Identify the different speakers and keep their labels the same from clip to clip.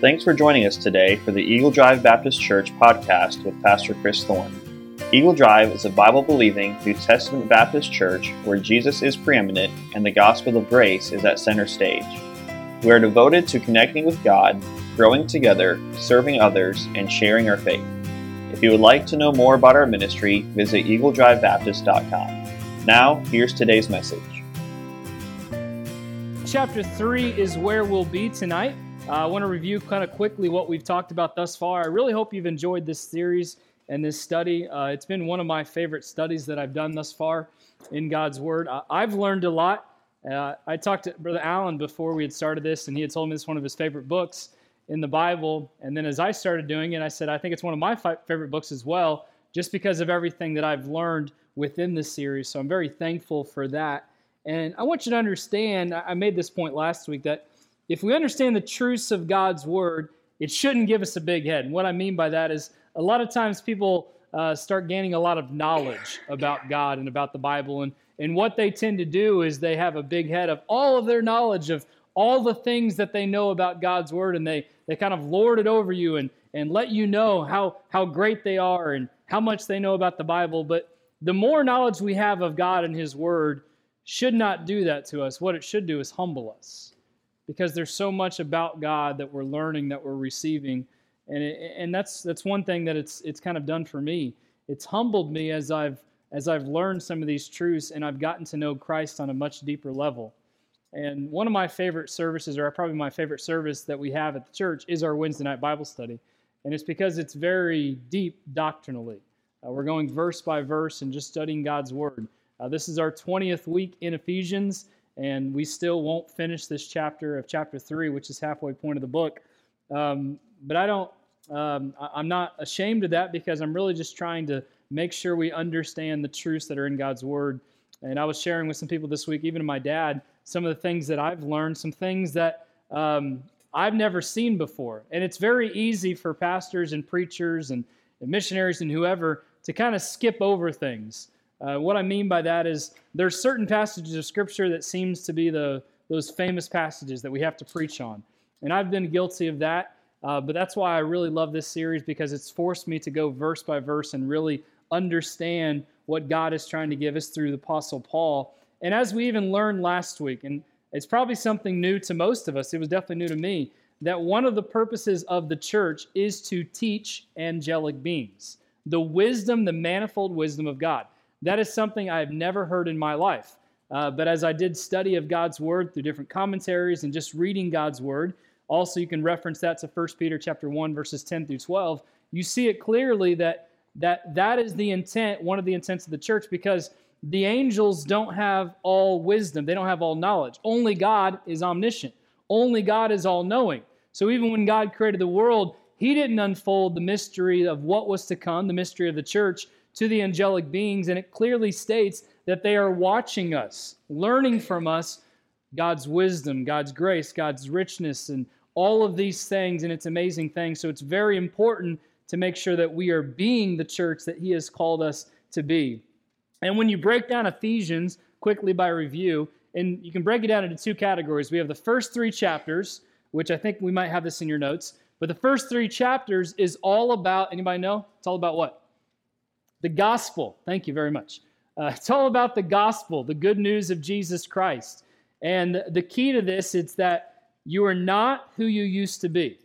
Speaker 1: Thanks for joining us today for the Eagle Drive Baptist Church podcast with Pastor Chris Thorne. Eagle Drive is a Bible believing New Testament Baptist church where Jesus is preeminent and the gospel of grace is at center stage. We are devoted to connecting with God, growing together, serving others, and sharing our faith. If you would like to know more about our ministry, visit eagledrivebaptist.com. Now, here's today's message.
Speaker 2: Chapter 3 is where we'll be tonight. Uh, I want to review kind of quickly what we've talked about thus far. I really hope you've enjoyed this series and this study. Uh, it's been one of my favorite studies that I've done thus far in God's Word. Uh, I've learned a lot. Uh, I talked to Brother Allen before we had started this, and he had told me it's one of his favorite books in the Bible. And then as I started doing it, I said, I think it's one of my fi- favorite books as well, just because of everything that I've learned within this series. So I'm very thankful for that. And I want you to understand, I made this point last week that if we understand the truths of God's word, it shouldn't give us a big head. And what I mean by that is a lot of times people uh, start gaining a lot of knowledge about God and about the Bible. And, and what they tend to do is they have a big head of all of their knowledge of all the things that they know about God's word, and they, they kind of lord it over you and, and let you know how, how great they are and how much they know about the Bible. But the more knowledge we have of God and His word should not do that to us. What it should do is humble us because there's so much about God that we're learning, that we're receiving, and it, and that's that's one thing that it's it's kind of done for me. It's humbled me as I've as I've learned some of these truths and I've gotten to know Christ on a much deeper level. And one of my favorite services, or probably my favorite service that we have at the church, is our Wednesday night Bible study, and it's because it's very deep doctrinally. Uh, we're going verse by verse and just studying God's Word. Uh, this is our 20th week in Ephesians and we still won't finish this chapter of chapter three, which is halfway point of the book. Um, but I don't. Um, I'm not ashamed of that because I'm really just trying to make sure we understand the truths that are in God's Word. And I was sharing with some people this week, even my dad, some of the things that I've learned, some things that um, I've never seen before. And it's very easy for pastors and preachers and, and missionaries and whoever to kind of skip over things. Uh, what I mean by that is there's certain passages of Scripture that seems to be the those famous passages that we have to preach on, and I've been guilty of that. Uh, but that's why I really love this series because it's forced me to go verse by verse and really understand what God is trying to give us through the Apostle Paul. And as we even learned last week, and it's probably something new to most of us, it was definitely new to me, that one of the purposes of the church is to teach angelic beings the wisdom, the manifold wisdom of God. That is something I've never heard in my life. Uh, but as I did study of God's word through different commentaries and just reading God's word, also you can reference that to 1 Peter chapter 1 verses 10 through 12. You see it clearly that that that is the intent, one of the intents of the church because the angels don't have all wisdom. They don't have all knowledge. Only God is omniscient. Only God is all knowing. So even when God created the world, he didn't unfold the mystery of what was to come, the mystery of the church, to the angelic beings, and it clearly states that they are watching us, learning from us God's wisdom, God's grace, God's richness, and all of these things, and it's amazing things. So it's very important to make sure that we are being the church that He has called us to be. And when you break down Ephesians quickly by review, and you can break it down into two categories. We have the first three chapters, which I think we might have this in your notes. But the first three chapters is all about, anybody know? It's all about what? The gospel. Thank you very much. Uh, it's all about the gospel, the good news of Jesus Christ. And the key to this is that you are not who you used to be.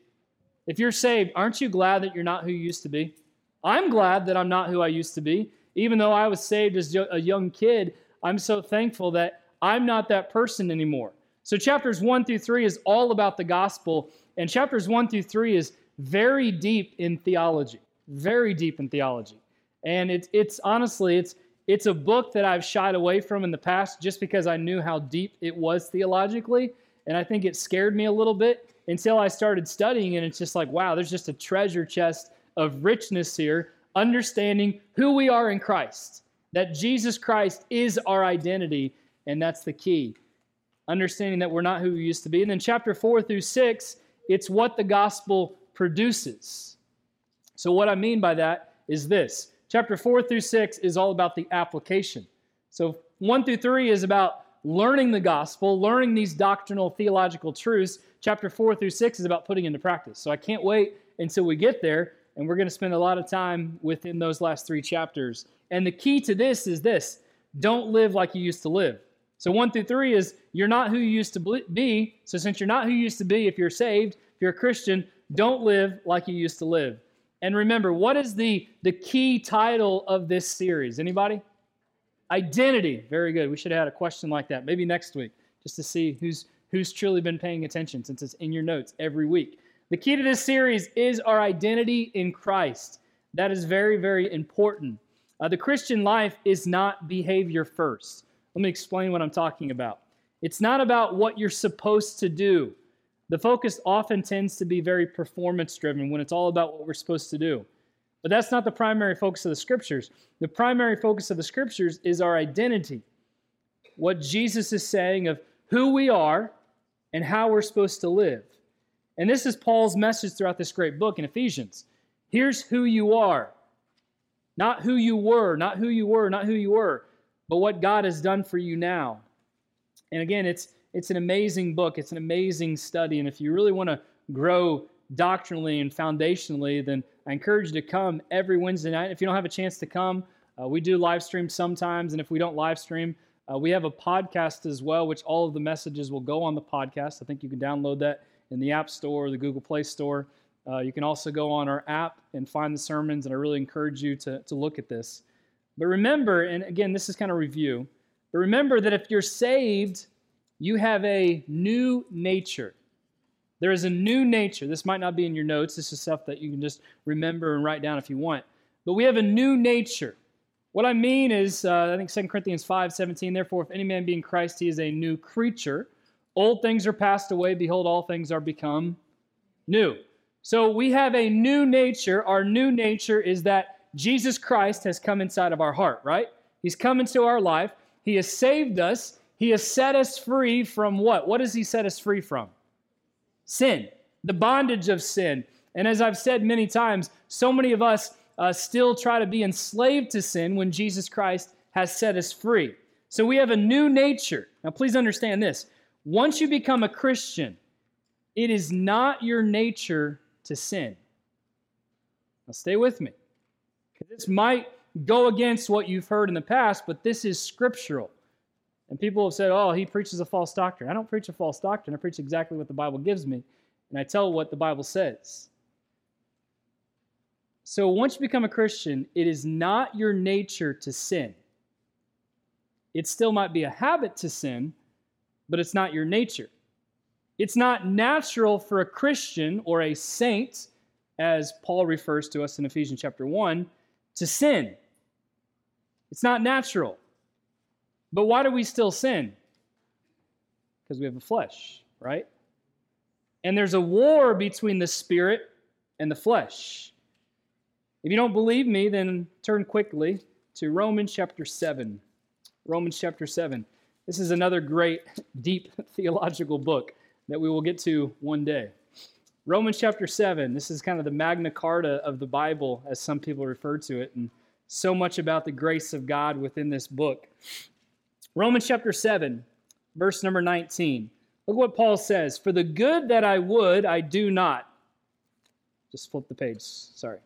Speaker 2: If you're saved, aren't you glad that you're not who you used to be? I'm glad that I'm not who I used to be. Even though I was saved as a young kid, I'm so thankful that I'm not that person anymore. So, chapters 1 through 3 is all about the gospel, and chapters 1 through 3 is very deep in theology. Very deep in theology. And it's it's honestly it's it's a book that I've shied away from in the past just because I knew how deep it was theologically, and I think it scared me a little bit until I started studying and it's just like wow, there's just a treasure chest of richness here, understanding who we are in Christ. That Jesus Christ is our identity, and that's the key. Understanding that we're not who we used to be. And then chapter 4 through 6, it's what the gospel produces. So, what I mean by that is this Chapter 4 through 6 is all about the application. So 1 through 3 is about learning the gospel, learning these doctrinal theological truths. Chapter 4 through 6 is about putting into practice. So I can't wait until we get there, and we're going to spend a lot of time within those last three chapters. And the key to this is this don't live like you used to live. So 1 through 3 is you're not who you used to be. So since you're not who you used to be, if you're saved, if you're a Christian, don't live like you used to live. And remember, what is the, the key title of this series? Anybody? Identity. Very good. We should have had a question like that. Maybe next week, just to see who's who's truly been paying attention since it's in your notes every week. The key to this series is our identity in Christ. That is very, very important. Uh, the Christian life is not behavior first. Let me explain what I'm talking about. It's not about what you're supposed to do. The focus often tends to be very performance driven when it's all about what we're supposed to do. But that's not the primary focus of the scriptures. The primary focus of the scriptures is our identity. What Jesus is saying of who we are and how we're supposed to live. And this is Paul's message throughout this great book in Ephesians. Here's who you are. Not who you were, not who you were, not who you were, but what God has done for you now. And again, it's it's an amazing book. It's an amazing study. And if you really want to grow doctrinally and foundationally, then I encourage you to come every Wednesday night. If you don't have a chance to come, uh, we do live stream sometimes, and if we don't live stream, uh, we have a podcast as well, which all of the messages will go on the podcast. I think you can download that in the App Store or the Google Play Store. Uh, you can also go on our app and find the sermons, and I really encourage you to, to look at this. But remember, and again, this is kind of review, but remember that if you're saved, you have a new nature. There is a new nature. This might not be in your notes. This is stuff that you can just remember and write down if you want. But we have a new nature. What I mean is, uh, I think 2 Corinthians 5 17, therefore, if any man be in Christ, he is a new creature. Old things are passed away. Behold, all things are become new. So we have a new nature. Our new nature is that Jesus Christ has come inside of our heart, right? He's come into our life. He has saved us. He has set us free from what? What does He set us free from? sin, the bondage of sin. And as I've said many times, so many of us uh, still try to be enslaved to sin when Jesus Christ has set us free. So we have a new nature. Now, please understand this. Once you become a Christian, it is not your nature to sin. Now, stay with me. This might go against what you've heard in the past, but this is scriptural. And people have said, oh, he preaches a false doctrine. I don't preach a false doctrine. I preach exactly what the Bible gives me, and I tell what the Bible says. So once you become a Christian, it is not your nature to sin. It still might be a habit to sin, but it's not your nature. It's not natural for a Christian or a saint, as Paul refers to us in Ephesians chapter 1, to sin. It's not natural. But why do we still sin? Because we have a flesh, right? And there's a war between the spirit and the flesh. If you don't believe me, then turn quickly to Romans chapter 7. Romans chapter 7. This is another great, deep theological book that we will get to one day. Romans chapter 7. This is kind of the Magna Carta of the Bible, as some people refer to it, and so much about the grace of God within this book. Romans chapter 7, verse number 19. Look what Paul says For the good that I would, I do not. Just flip the page, sorry.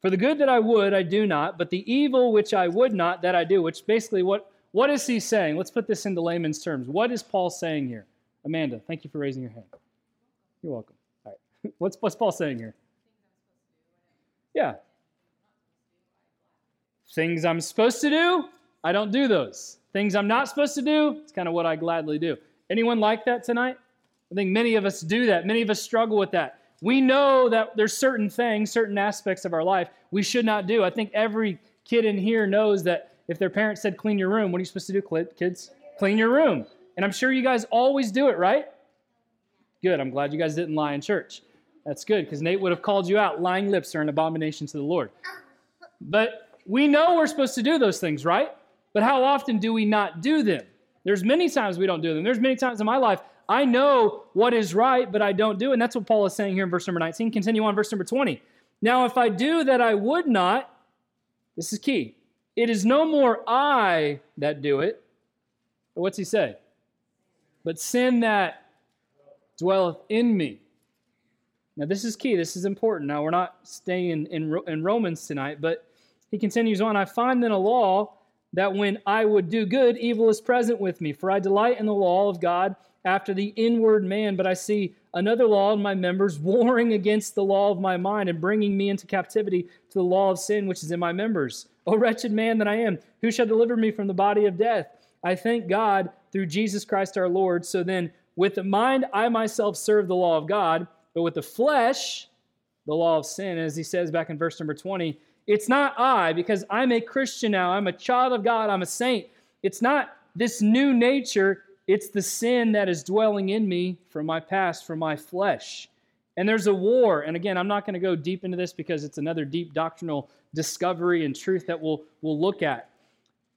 Speaker 2: For the good that I would, I do not, but the evil which I would not, that I do. Which basically, what, what is he saying? Let's put this into layman's terms. What is Paul saying here? Amanda, thank you for raising your hand. You're welcome. All right. What's, what's Paul saying here? Yeah. Things I'm supposed to do, I don't do those. Things I'm not supposed to do, it's kind of what I gladly do. Anyone like that tonight? I think many of us do that. Many of us struggle with that. We know that there's certain things, certain aspects of our life we should not do. I think every kid in here knows that if their parents said clean your room, what are you supposed to do, kids? Clean your room. And I'm sure you guys always do it, right? Good. I'm glad you guys didn't lie in church. That's good because Nate would have called you out. Lying lips are an abomination to the Lord. But we know we're supposed to do those things, right? But how often do we not do them? There's many times we don't do them. There's many times in my life I know what is right, but I don't do. It. And that's what Paul is saying here in verse number 19. Continue on verse number 20. Now, if I do that I would not, this is key. It is no more I that do it. But what's he say? but sin that dwelleth in me. Now, this is key. This is important. Now, we're not staying in, in Romans tonight, but he continues on I find then a law that when I would do good, evil is present with me. For I delight in the law of God after the inward man, but I see another law in my members, warring against the law of my mind and bringing me into captivity to the law of sin which is in my members. O wretched man that I am, who shall deliver me from the body of death? I thank God through Jesus Christ our Lord. So then, with the mind, I myself serve the law of God, but with the flesh, the law of sin. As he says back in verse number 20, it's not I, because I'm a Christian now. I'm a child of God. I'm a saint. It's not this new nature. It's the sin that is dwelling in me from my past, from my flesh. And there's a war. And again, I'm not going to go deep into this because it's another deep doctrinal discovery and truth that we'll, we'll look at.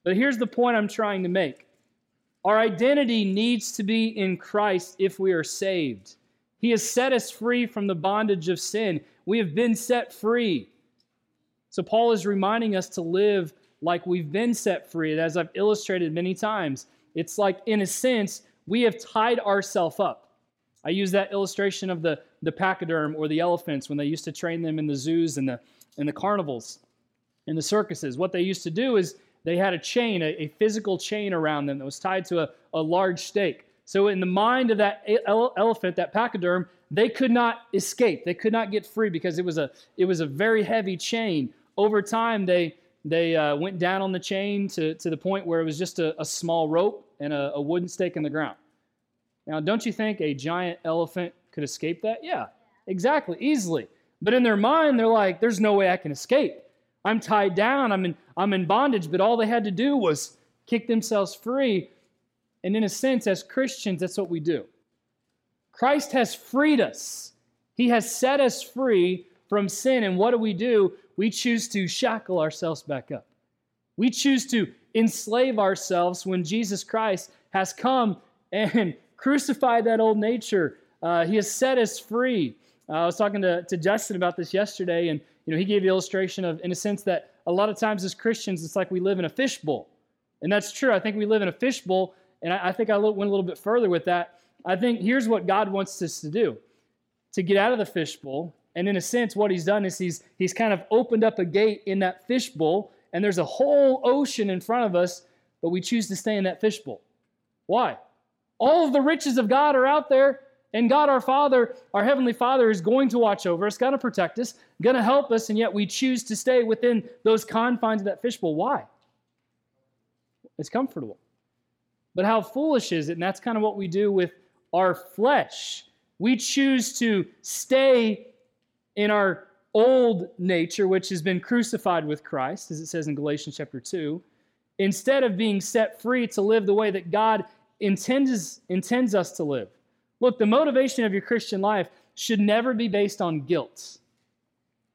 Speaker 2: But here's the point I'm trying to make our identity needs to be in Christ if we are saved. He has set us free from the bondage of sin. We have been set free. So, Paul is reminding us to live like we've been set free, as I've illustrated many times. It's like, in a sense, we have tied ourselves up. I use that illustration of the, the pachyderm or the elephants when they used to train them in the zoos and the, and the carnivals and the circuses. What they used to do is they had a chain, a, a physical chain around them that was tied to a, a large stake. So, in the mind of that ele- elephant, that pachyderm, they could not escape. They could not get free because it was a, it was a very heavy chain over time, they, they uh, went down on the chain to, to the point where it was just a, a small rope and a, a wooden stake in the ground. Now, don't you think a giant elephant could escape that? Yeah, exactly, easily. But in their mind, they're like, there's no way I can escape. I'm tied down, I'm in, I'm in bondage, but all they had to do was kick themselves free. And in a sense, as Christians, that's what we do. Christ has freed us, He has set us free from sin. And what do we do? We choose to shackle ourselves back up. We choose to enslave ourselves when Jesus Christ has come and crucified that old nature. Uh, he has set us free. Uh, I was talking to, to Justin about this yesterday, and you know he gave the illustration of, in a sense, that a lot of times as Christians, it's like we live in a fishbowl, and that's true. I think we live in a fishbowl, and I, I think I went a little bit further with that. I think here's what God wants us to do: to get out of the fishbowl and in a sense, what he's done is he's, he's kind of opened up a gate in that fishbowl, and there's a whole ocean in front of us, but we choose to stay in that fishbowl. Why? All of the riches of God are out there, and God our Father, our Heavenly Father, is going to watch over us, going to protect us, going to help us, and yet we choose to stay within those confines of that fishbowl. Why? It's comfortable. But how foolish is it? And that's kind of what we do with our flesh. We choose to stay in our old nature, which has been crucified with Christ, as it says in Galatians chapter 2, instead of being set free to live the way that God intends, intends us to live. Look, the motivation of your Christian life should never be based on guilt,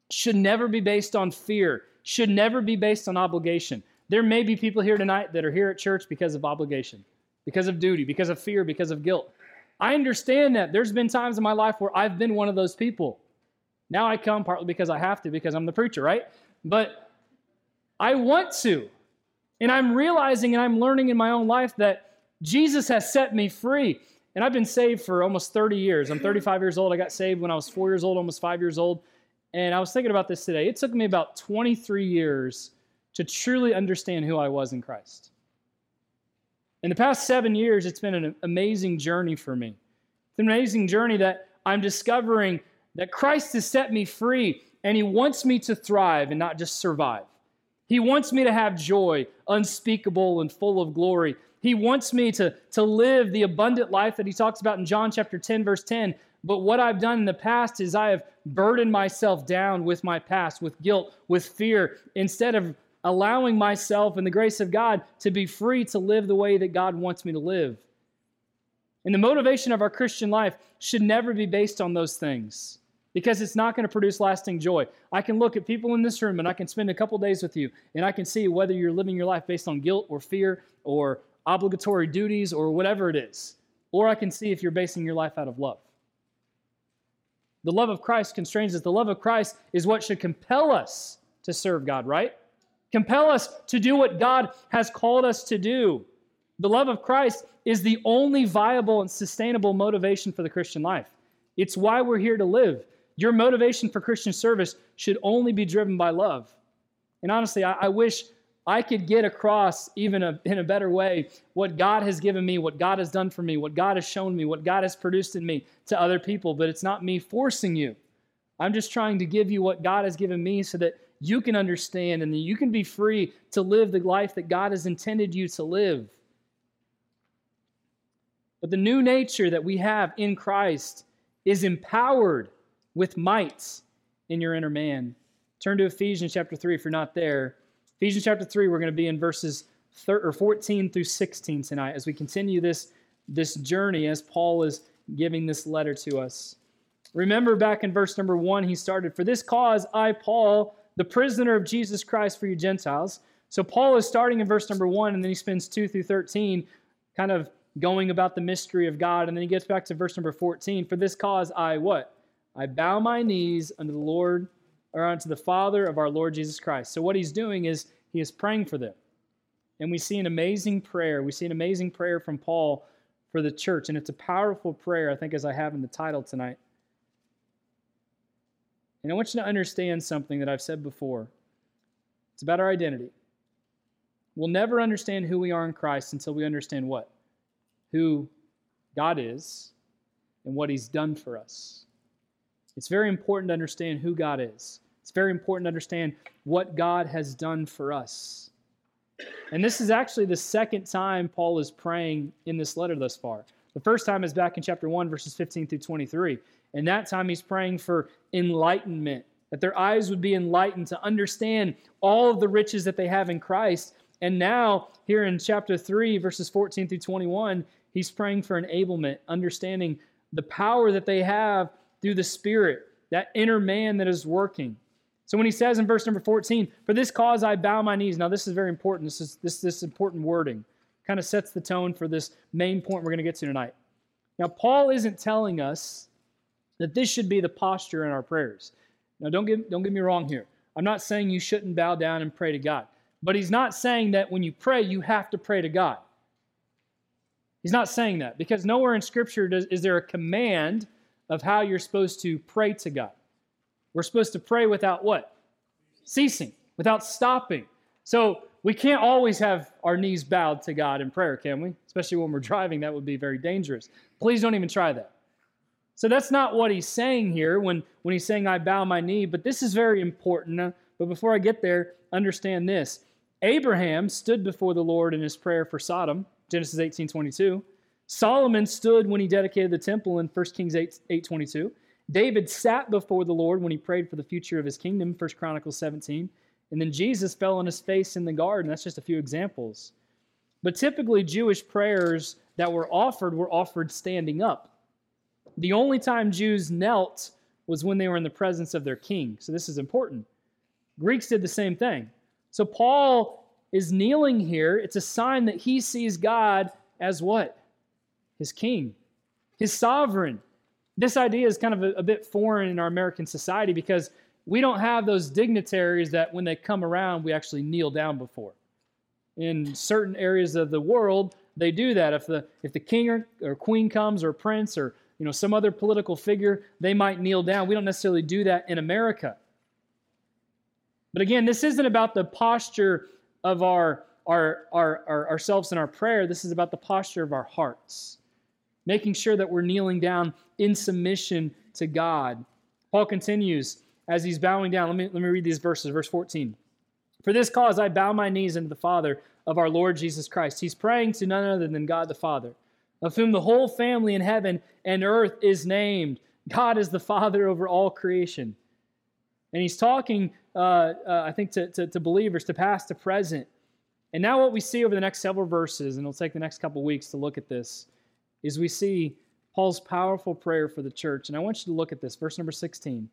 Speaker 2: should never be based on fear, should never be based on obligation. There may be people here tonight that are here at church because of obligation, because of duty, because of fear, because of guilt. I understand that. There's been times in my life where I've been one of those people. Now I come partly because I have to, because I'm the preacher, right? But I want to. And I'm realizing and I'm learning in my own life that Jesus has set me free. And I've been saved for almost 30 years. I'm 35 years old. I got saved when I was four years old, almost five years old. And I was thinking about this today. It took me about 23 years to truly understand who I was in Christ. In the past seven years, it's been an amazing journey for me. It's an amazing journey that I'm discovering that Christ has set me free and He wants me to thrive and not just survive. He wants me to have joy, unspeakable and full of glory. He wants me to, to live the abundant life that He talks about in John chapter 10, verse 10. But what I've done in the past is I have burdened myself down with my past, with guilt, with fear, instead of allowing myself and the grace of God to be free to live the way that God wants me to live. And the motivation of our Christian life should never be based on those things because it's not going to produce lasting joy. I can look at people in this room and I can spend a couple days with you and I can see whether you're living your life based on guilt or fear or obligatory duties or whatever it is. Or I can see if you're basing your life out of love. The love of Christ constrains us. The love of Christ is what should compel us to serve God, right? Compel us to do what God has called us to do. The love of Christ is the only viable and sustainable motivation for the Christian life. It's why we're here to live. Your motivation for Christian service should only be driven by love. And honestly, I, I wish I could get across, even a, in a better way, what God has given me, what God has done for me, what God has shown me, what God has produced in me to other people. But it's not me forcing you. I'm just trying to give you what God has given me so that you can understand and you can be free to live the life that God has intended you to live. But the new nature that we have in Christ is empowered with might in your inner man. Turn to Ephesians chapter 3 if you're not there. Ephesians chapter 3, we're going to be in verses 13, or 14 through 16 tonight as we continue this, this journey as Paul is giving this letter to us. Remember back in verse number 1, he started, For this cause I, Paul, the prisoner of Jesus Christ for you Gentiles. So Paul is starting in verse number 1, and then he spends 2 through 13 kind of going about the mystery of God. And then he gets back to verse number 14. For this cause I what? I bow my knees unto the Lord or unto the Father of our Lord Jesus Christ. So what he's doing is he is praying for them. And we see an amazing prayer. We see an amazing prayer from Paul for the church. And it's a powerful prayer, I think, as I have in the title tonight. And I want you to understand something that I've said before. It's about our identity. We'll never understand who we are in Christ until we understand what? Who God is and what He's done for us. It's very important to understand who God is. It's very important to understand what God has done for us. And this is actually the second time Paul is praying in this letter thus far. The first time is back in chapter 1, verses 15 through 23. And that time he's praying for enlightenment, that their eyes would be enlightened to understand all of the riches that they have in Christ. And now, here in chapter 3, verses 14 through 21, he's praying for enablement, understanding the power that they have through the Spirit, that inner man that is working. So when he says in verse number 14, For this cause I bow my knees. Now, this is very important. This is this, this important wording. Kind of sets the tone for this main point we're going to get to tonight. Now, Paul isn't telling us that this should be the posture in our prayers. Now, don't get, don't get me wrong here. I'm not saying you shouldn't bow down and pray to God. But he's not saying that when you pray, you have to pray to God. He's not saying that because nowhere in Scripture does, is there a command of how you're supposed to pray to God. We're supposed to pray without what? Ceasing, without stopping. So we can't always have our knees bowed to God in prayer, can we? Especially when we're driving, that would be very dangerous. Please don't even try that. So that's not what he's saying here when, when he's saying, I bow my knee, but this is very important. Uh, but before I get there, understand this. Abraham stood before the Lord in his prayer for Sodom, Genesis 18 22. Solomon stood when he dedicated the temple in 1 Kings 8, 8.22. David sat before the Lord when he prayed for the future of his kingdom, 1 Chronicles 17. And then Jesus fell on his face in the garden. That's just a few examples. But typically, Jewish prayers that were offered were offered standing up. The only time Jews knelt was when they were in the presence of their king. So this is important. Greeks did the same thing. So Paul is kneeling here. It's a sign that he sees God as what? His king, his sovereign. This idea is kind of a, a bit foreign in our American society because we don't have those dignitaries that when they come around, we actually kneel down before. In certain areas of the world, they do that. If the if the king or, or queen comes or prince or you know some other political figure, they might kneel down. We don't necessarily do that in America. But again, this isn't about the posture of our, our, our, our ourselves in our prayer. This is about the posture of our hearts making sure that we're kneeling down in submission to God. Paul continues as he's bowing down. Let me, let me read these verses. Verse 14. For this cause I bow my knees unto the Father of our Lord Jesus Christ. He's praying to none other than God the Father, of whom the whole family in heaven and earth is named. God is the Father over all creation. And he's talking, uh, uh, I think, to, to, to, believers, to past, to present. And now, what we see over the next several verses, and it'll take the next couple weeks to look at this, is we see Paul's powerful prayer for the church. And I want you to look at this, verse number 16.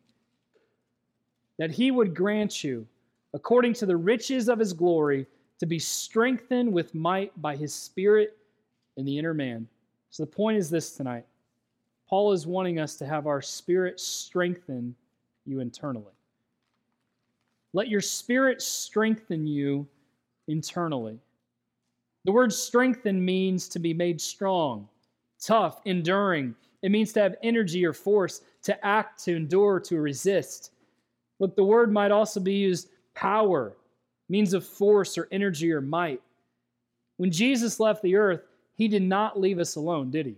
Speaker 2: That he would grant you, according to the riches of his glory, to be strengthened with might by his spirit in the inner man. So the point is this tonight Paul is wanting us to have our spirit strengthen you internally. Let your spirit strengthen you internally. The word strengthen means to be made strong, tough, enduring. It means to have energy or force, to act, to endure, to resist. Look, the word might also be used power, means of force or energy or might. When Jesus left the earth, he did not leave us alone, did he?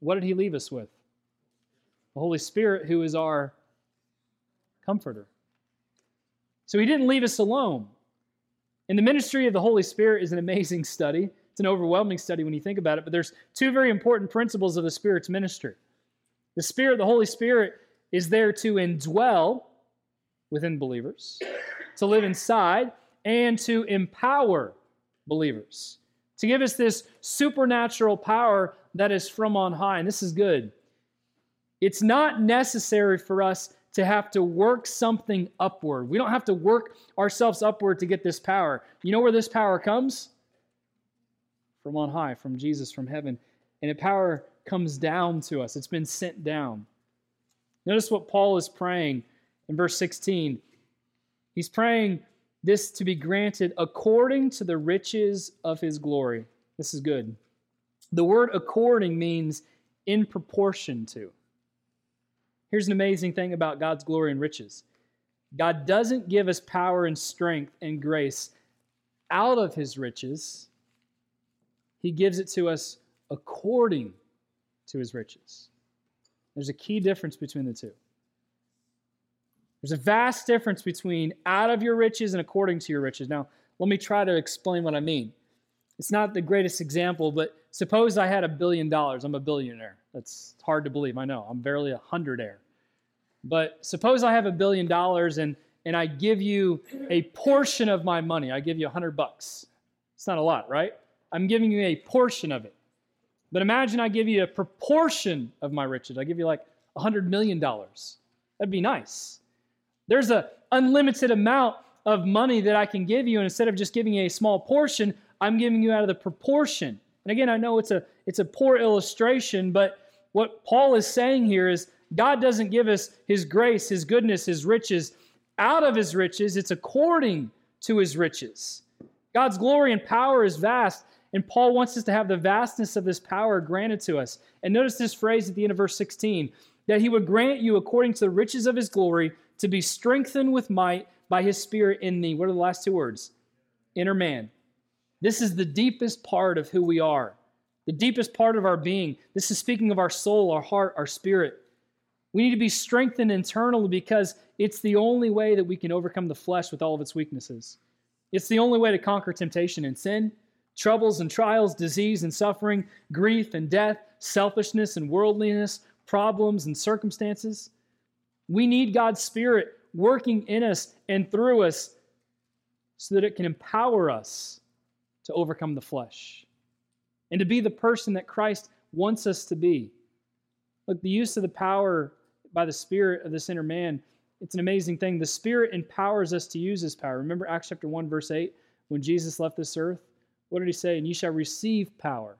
Speaker 2: What did he leave us with? The Holy Spirit, who is our comforter. So he didn't leave us alone. And the ministry of the Holy Spirit is an amazing study. An overwhelming study when you think about it, but there's two very important principles of the Spirit's ministry. The Spirit, the Holy Spirit, is there to indwell within believers, to live inside, and to empower believers, to give us this supernatural power that is from on high. And this is good. It's not necessary for us to have to work something upward. We don't have to work ourselves upward to get this power. You know where this power comes? From on high, from Jesus, from heaven. And the power comes down to us, it's been sent down. Notice what Paul is praying in verse 16. He's praying this to be granted according to the riches of his glory. This is good. The word according means in proportion to. Here's an amazing thing about God's glory and riches God doesn't give us power and strength and grace out of his riches, he gives it to us according to his riches. There's a key difference between the two. There's a vast difference between out of your riches and according to your riches. Now, let me try to explain what I mean. It's not the greatest example, but suppose I had a billion dollars. I'm a billionaire. That's hard to believe. I know. I'm barely a hundredaire. But suppose I have a billion dollars and, and I give you a portion of my money. I give you a hundred bucks. It's not a lot, right? I'm giving you a portion of it. But imagine I give you a proportion of my riches. I give you like a hundred million dollars. That'd be nice. There's an unlimited amount of money that I can give you, and instead of just giving you a small portion, I'm giving you out of the proportion. And again, I know it's a it's a poor illustration, but what Paul is saying here is God doesn't give us his grace, his goodness, his riches out of his riches, it's according to his riches. God's glory and power is vast, and Paul wants us to have the vastness of this power granted to us. And notice this phrase at the end of verse 16 that he would grant you according to the riches of his glory to be strengthened with might by his spirit in thee. What are the last two words? Inner man. This is the deepest part of who we are, the deepest part of our being. This is speaking of our soul, our heart, our spirit. We need to be strengthened internally because it's the only way that we can overcome the flesh with all of its weaknesses. It's the only way to conquer temptation and sin, troubles and trials, disease and suffering, grief and death, selfishness and worldliness, problems and circumstances. We need God's Spirit working in us and through us so that it can empower us to overcome the flesh and to be the person that Christ wants us to be. Look, the use of the power by the Spirit of this inner man, it's an amazing thing. The Spirit empowers us to use His power. Remember Acts chapter 1, verse 8, when Jesus left this earth? What did He say? And you shall receive power.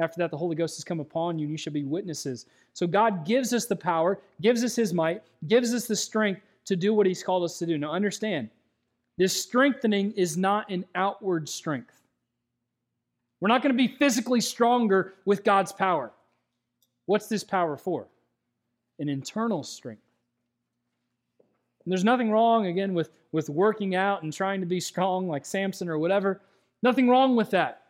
Speaker 2: After that, the Holy Ghost has come upon you, and you shall be witnesses. So God gives us the power, gives us His might, gives us the strength to do what He's called us to do. Now, understand, this strengthening is not an outward strength. We're not going to be physically stronger with God's power. What's this power for? An internal strength. And there's nothing wrong, again, with, with working out and trying to be strong like Samson or whatever. Nothing wrong with that.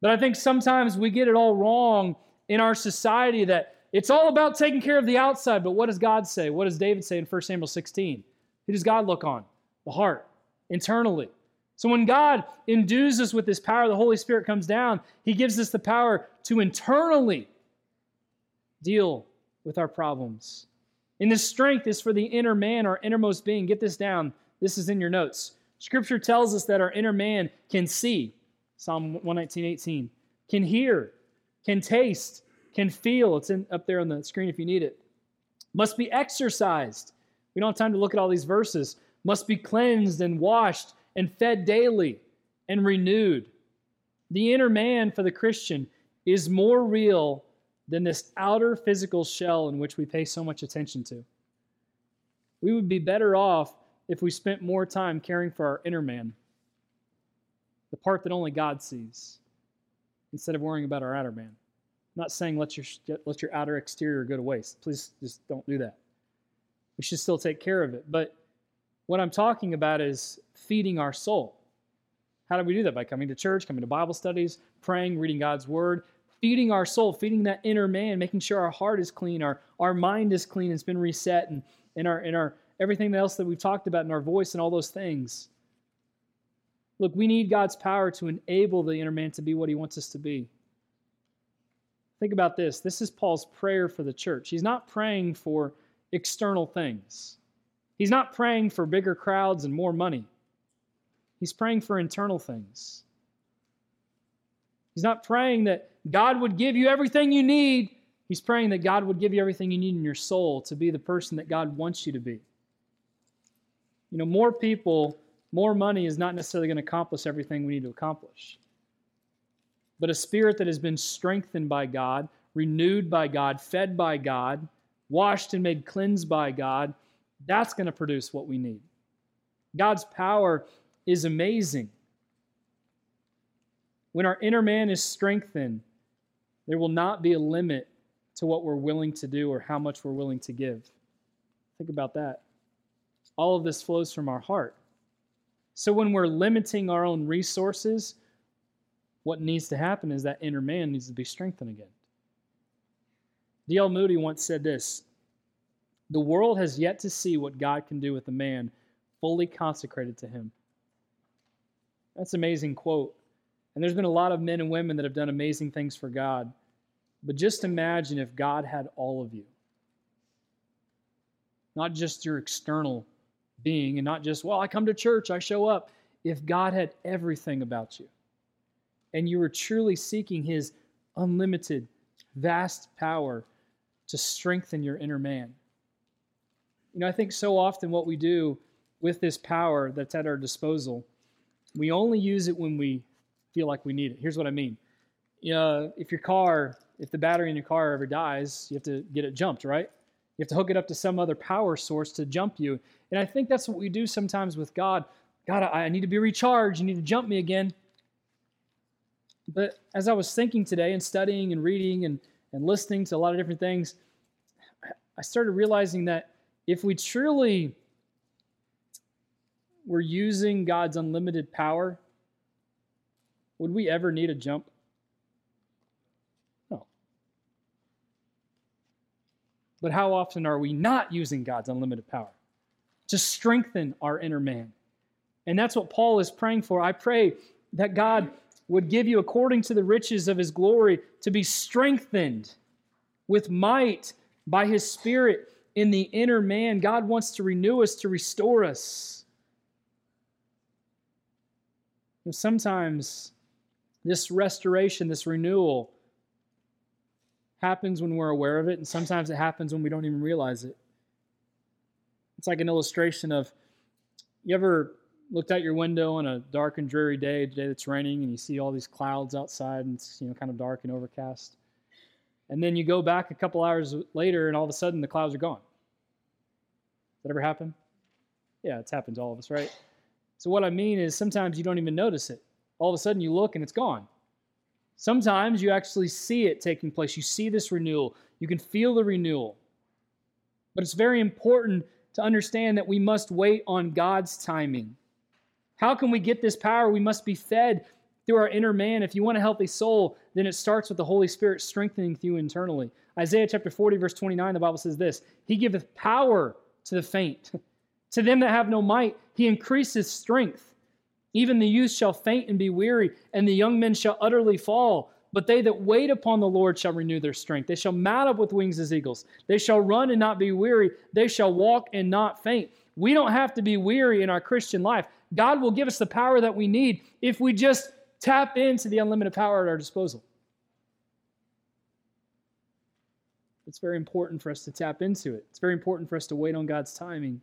Speaker 2: But I think sometimes we get it all wrong in our society that it's all about taking care of the outside. But what does God say? What does David say in 1 Samuel 16? Who does God look on? The heart, internally. So when God endues us with this power, the Holy Spirit comes down, He gives us the power to internally deal with our problems. And this strength is for the inner man, our innermost being. Get this down. This is in your notes. Scripture tells us that our inner man can see, Psalm 119, 18, can hear, can taste, can feel. It's in, up there on the screen if you need it. Must be exercised. We don't have time to look at all these verses. Must be cleansed and washed and fed daily and renewed. The inner man for the Christian is more real than this outer physical shell in which we pay so much attention to. We would be better off if we spent more time caring for our inner man, the part that only God sees. instead of worrying about our outer man. I'm not saying let your, let your outer exterior go to waste. Please just don't do that. We should still take care of it. But what I'm talking about is feeding our soul. How do we do that? By coming to church, coming to Bible studies, praying, reading God's word, feeding our soul, feeding that inner man, making sure our heart is clean, our, our mind is clean, it's been reset, and, and our and our everything else that we've talked about in our voice and all those things. Look, we need God's power to enable the inner man to be what he wants us to be. Think about this. This is Paul's prayer for the church. He's not praying for external things. He's not praying for bigger crowds and more money. He's praying for internal things. He's not praying that God would give you everything you need. He's praying that God would give you everything you need in your soul to be the person that God wants you to be. You know, more people, more money is not necessarily going to accomplish everything we need to accomplish. But a spirit that has been strengthened by God, renewed by God, fed by God, washed and made cleansed by God, that's going to produce what we need. God's power is amazing. When our inner man is strengthened, there will not be a limit to what we're willing to do or how much we're willing to give. Think about that. All of this flows from our heart. So when we're limiting our own resources, what needs to happen is that inner man needs to be strengthened again. D.L. Moody once said this The world has yet to see what God can do with a man fully consecrated to him. That's an amazing quote. And there's been a lot of men and women that have done amazing things for God. But just imagine if God had all of you. Not just your external being, and not just, well, I come to church, I show up. If God had everything about you, and you were truly seeking His unlimited, vast power to strengthen your inner man. You know, I think so often what we do with this power that's at our disposal, we only use it when we feel like we need it. Here's what I mean. You know, if your car, if the battery in your car ever dies, you have to get it jumped, right? You have to hook it up to some other power source to jump you. And I think that's what we do sometimes with God. God, I need to be recharged. You need to jump me again. But as I was thinking today and studying and reading and, and listening to a lot of different things, I started realizing that if we truly were using God's unlimited power would we ever need a jump? But how often are we not using God's unlimited power to strengthen our inner man? And that's what Paul is praying for. I pray that God would give you, according to the riches of his glory, to be strengthened with might by his Spirit in the inner man. God wants to renew us, to restore us. And sometimes this restoration, this renewal, happens when we're aware of it, and sometimes it happens when we don't even realize it. It's like an illustration of you ever looked out your window on a dark and dreary day, a day that's raining, and you see all these clouds outside, and it's you know kind of dark and overcast. And then you go back a couple hours later, and all of a sudden the clouds are gone. That ever happen? Yeah, it's happened to all of us, right? So what I mean is sometimes you don't even notice it all of a sudden you look and it's gone. Sometimes you actually see it taking place. You see this renewal, you can feel the renewal. But it's very important to understand that we must wait on God's timing. How can we get this power? We must be fed through our inner man. If you want a healthy soul, then it starts with the Holy Spirit strengthening you internally. Isaiah chapter 40, verse 29, the Bible says this He giveth power to the faint. to them that have no might, He increases strength. Even the youth shall faint and be weary, and the young men shall utterly fall. But they that wait upon the Lord shall renew their strength. They shall mount up with wings as eagles. They shall run and not be weary. They shall walk and not faint. We don't have to be weary in our Christian life. God will give us the power that we need if we just tap into the unlimited power at our disposal. It's very important for us to tap into it. It's very important for us to wait on God's timing.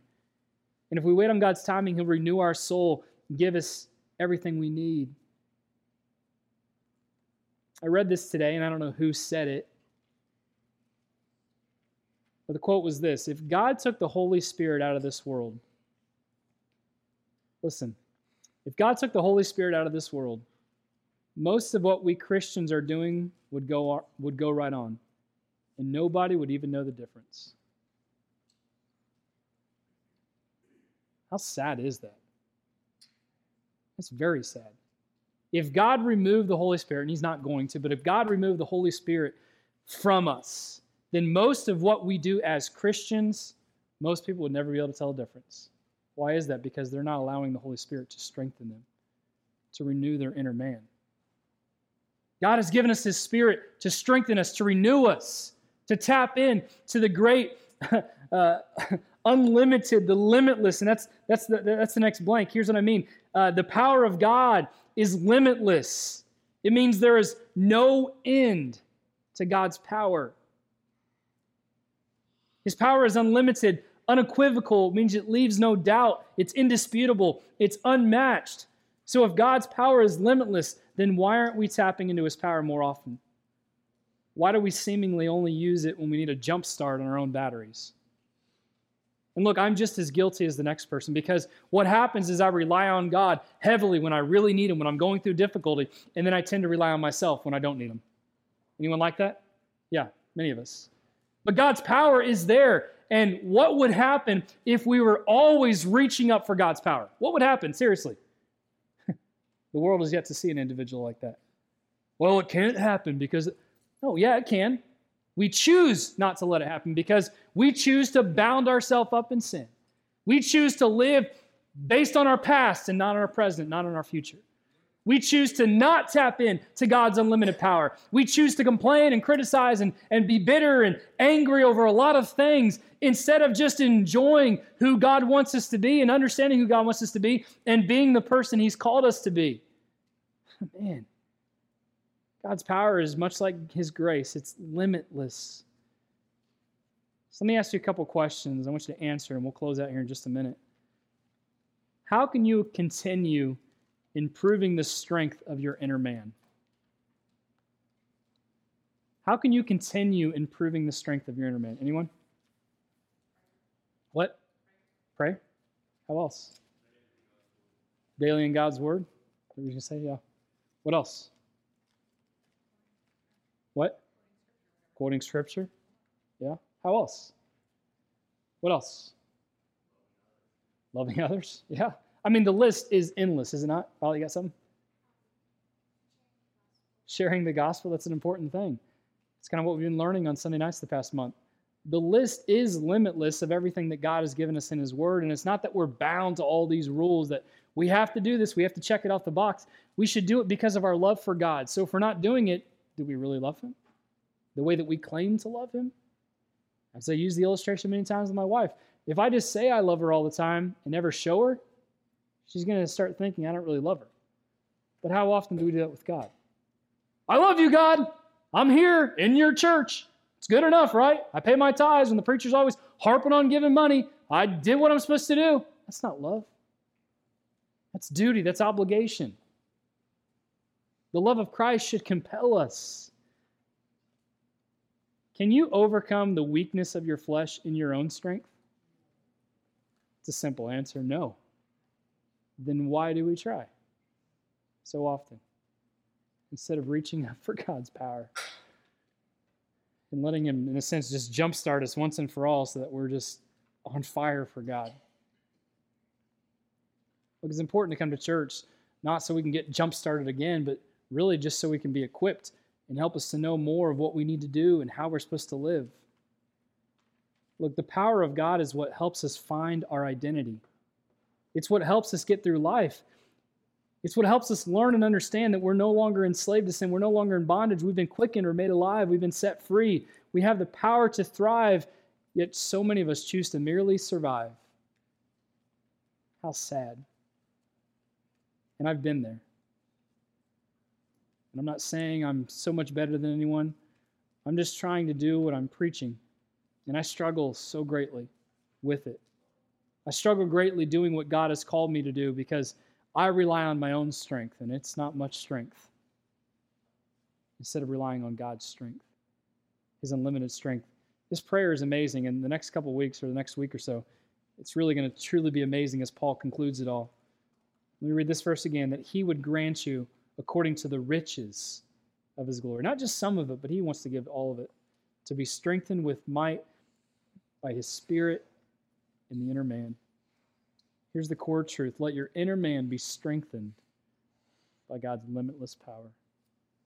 Speaker 2: And if we wait on God's timing, He'll renew our soul give us everything we need. I read this today, and I don't know who said it, but the quote was this If God took the Holy Spirit out of this world, listen, if God took the Holy Spirit out of this world, most of what we Christians are doing would go, would go right on, and nobody would even know the difference. How sad is that? That's very sad. If God removed the Holy Spirit, and He's not going to, but if God removed the Holy Spirit from us, then most of what we do as Christians, most people would never be able to tell a difference. Why is that? Because they're not allowing the Holy Spirit to strengthen them, to renew their inner man. God has given us His Spirit to strengthen us, to renew us, to tap in to the great, uh, unlimited, the limitless. And that's, that's, the, that's the next blank. Here's what I mean uh, the power of God is limitless, it means there is no end to God's power. His power is unlimited, unequivocal, It means it leaves no doubt. It's indisputable, it's unmatched. So if God's power is limitless, then why aren't we tapping into his power more often? Why do we seemingly only use it when we need a jump start on our own batteries? And look, I'm just as guilty as the next person because what happens is I rely on God heavily when I really need Him, when I'm going through difficulty, and then I tend to rely on myself when I don't need Him. Anyone like that? Yeah, many of us. But God's power is there. And what would happen if we were always reaching up for God's power? What would happen? Seriously. the world has yet to see an individual like that. Well, it can't happen because, oh, yeah, it can. We choose not to let it happen because we choose to bound ourselves up in sin. We choose to live based on our past and not on our present, not on our future. We choose to not tap in to God's unlimited power. We choose to complain and criticize and, and be bitter and angry over a lot of things instead of just enjoying who God wants us to be and understanding who God wants us to be and being the person He's called us to be. Man, God's power is much like His grace, it's limitless. So let me ask you a couple questions. I want you to answer, and we'll close out here in just a minute. How can you continue? improving the strength of your inner man? How can you continue improving the strength of your inner man? Anyone? What? Pray? How else? Daily in God's word? What were you going to say? Yeah. What else? What? Quoting scripture? Yeah. How else? What else? Loving others? Yeah. I mean, the list is endless, is it not? Paul, you got something? Sharing the gospel, that's an important thing. It's kind of what we've been learning on Sunday nights the past month. The list is limitless of everything that God has given us in His Word. And it's not that we're bound to all these rules that we have to do this, we have to check it off the box. We should do it because of our love for God. So if we're not doing it, do we really love Him? The way that we claim to love Him? As I use the illustration many times with my wife, if I just say I love her all the time and never show her, she's going to start thinking, I don't really love her. But how often do we do that with God? I love you, God. I'm here in your church. It's good enough, right? I pay my tithes, and the preacher's always harping on giving money. I did what I'm supposed to do. That's not love. That's duty, that's obligation. The love of Christ should compel us. Can you overcome the weakness of your flesh in your own strength? It's a simple answer no then why do we try so often? Instead of reaching up for God's power and letting Him, in a sense, just jumpstart us once and for all so that we're just on fire for God. Look, it's important to come to church, not so we can get jump started again, but really just so we can be equipped and help us to know more of what we need to do and how we're supposed to live. Look, the power of God is what helps us find our identity. It's what helps us get through life. It's what helps us learn and understand that we're no longer enslaved to sin. We're no longer in bondage. We've been quickened or made alive. We've been set free. We have the power to thrive, yet so many of us choose to merely survive. How sad. And I've been there. And I'm not saying I'm so much better than anyone. I'm just trying to do what I'm preaching. And I struggle so greatly with it. I struggle greatly doing what God has called me to do because I rely on my own strength, and it's not much strength. Instead of relying on God's strength, His unlimited strength. This prayer is amazing, and the next couple weeks or the next week or so, it's really going to truly be amazing as Paul concludes it all. Let me read this verse again that He would grant you, according to the riches of his glory. Not just some of it, but he wants to give all of it. To be strengthened with might by his spirit in the inner man. Here's the core truth let your inner man be strengthened by God's limitless power.